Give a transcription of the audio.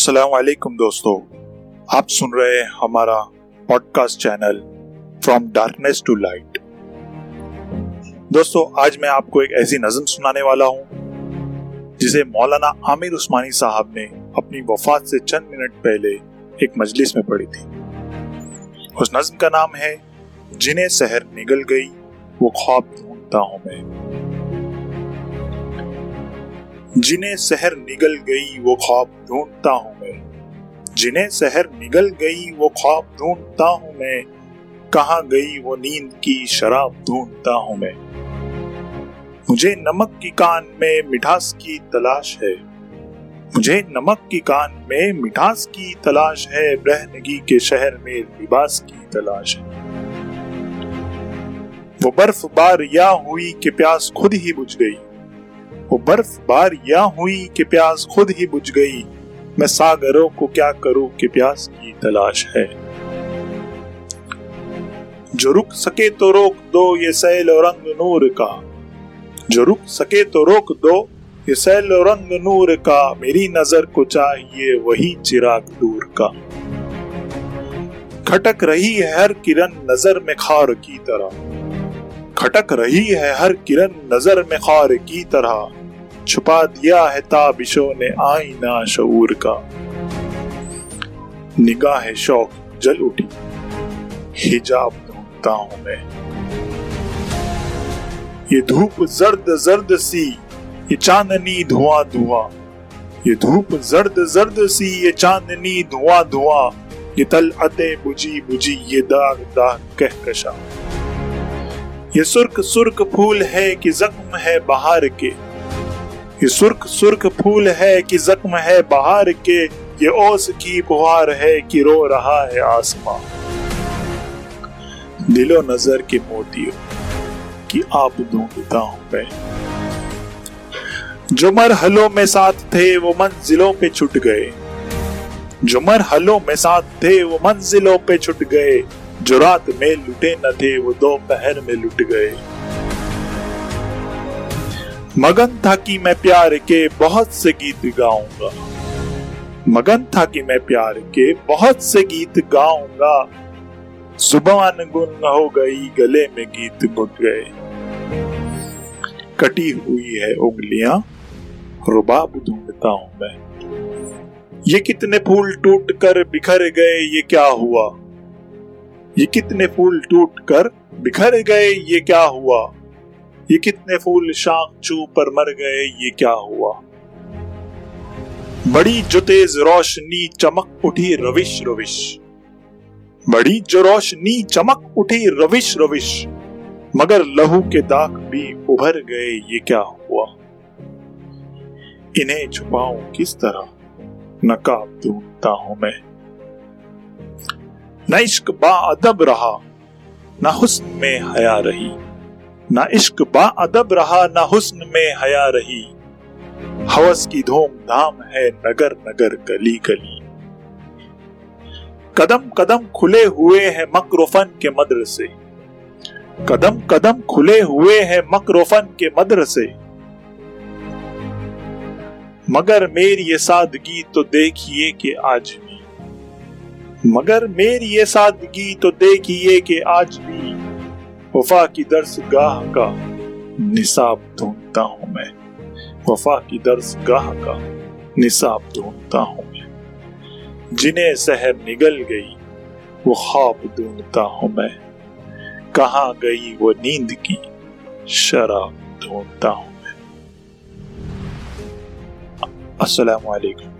अस्सलाम वालेकुम दोस्तों। आप सुन रहे हैं हमारा podcast channel from darkness to light दोस्तों, आज मैं आपको एक ऐसी नज्म सुनाने वाला हूँ, जिसे मौलाना आमिर उस्मानी साहब ने अपनी वफात से चंद मिनट पहले एक मजलिस में पढ़ी थी। उस नज्म का नाम है, जिन्हें शहर निगल गई, वो ख्वाब ढूंढता हूँ मैं। जिन्हें शहर निगल गई वो ख्वाब ढूंढता हूँ मैं। जिन्हें शहर निगल गई वो ख्वाब ढूंढता हूँ मैं। कहा गई वो नींद की शराब ढूंढता हूँ मैं। मुझे नमक की कान में मिठास की तलाश है। मुझे नमक की कान में मिठास की तलाश है। ब्रहनगी के शहर में लिबास की तलाश है। वो बर्फ़ बार या हुई कि प्यास खुद ही बुझ गई। वो बर्फ़ बार या हुई कि प्यास खुद ही बुझ गई। मैं सागरों को क्या करूँ कि प्यास की तलाश है? जो रुक सके तो रोक दो ये सैल रंग नूर का। जो रुक सके तो रोक दो ये सैल रंग नूर का। मेरी नज़र को चाहिए वही चिराग दूर का। खटक रही है हर किरण नज़र में खार की तरह। खटक रही है हर किरण नज़र में खार की तरह। छुपा दिया है ताबिशों ने आईना शऊर का। निगाह शौक जल उठी, हिजाब ढूंढता हूँ मैं। ये धूप जर्द जर्द सी, ये चांदनी धुआँ धुआँ। ये धूप जर्द जर्द सी, ये चांदनी धुआँ धुआँ। ये तल अते बुझी बुझी, ये दाग दाग कहकशा। ये सुर्ख सुर्ख फूल है कि जख्म है बाहर के। ये सुर्ख सुर्ख फूल है कि जख्म है बाहर के, ये ओस की बुहार है कि रो रहा है आसमां। दिलो नज़र के मोतियों की आप ढूंढता हूँ मैं। जो मरहलों में साथ थे, वो मंजिलों पे छुट गए। जो मरहलों में साथ थे, वो मंजिलों पे छुट गए। जो रात में लुटे न थे, वो दोपहर में लुट गए। मगन था कि मैं प्यार के बहुत से गीत गाऊँगा। मगन था कि मैं प्यार के बहुत से गीत गाऊँगा। ज़ुबान गुन हो गई, गले में गीत गुट गए। कटी हुई है उंगलियाँ, रुबाब ढूंढता हूँ मैं। ये कितने फूल टूट कर बिखर गए, ये क्या हुआ? ये कितने फूल टूट कर बिखर गए, ये क्या हुआ? ये कितने फूल शाख चू पर मर गए, ये क्या हुआ? बड़ी जो तेज रोशनी चमक उठी रविश रविश। बड़ी जो रोशनी चमक उठी रविश रविश। मगर लहू के दाग भी उभर गए, ये क्या हुआ? इन्हें छुपाऊं किस तरह? नकाब ढूंढता हूँ मैं। न इश्क बा अदब रहा, न हुस्न में हया रही। ना इश्क बा अदब रहा, ना हुस्न में हया रही। हवस की धूम धाम है नगर नगर गली गली। कदम कदम खुले हुए हैं मकरोफन के मदरसे। कदम कदम खुले हुए हैं मकरोफन के मदरसे। मगर मेरी ये सादगी तो देखिए कि आज भी। मगर मेरी ये सादगी तो देखिए कि आज भी। वफा की दर्स गाह का निसाब ढूंढता हूँ मैं। वफा की दर्स गाह का निसाब ढूंढता हूँ मैं। जिन्हें सहर निगल गई, वो ख्वाब ढूंढता हूँ मैं। कहा गई वो नींद की शराब ढूंढता हूँ मैं। अस्सलाम वालेकुम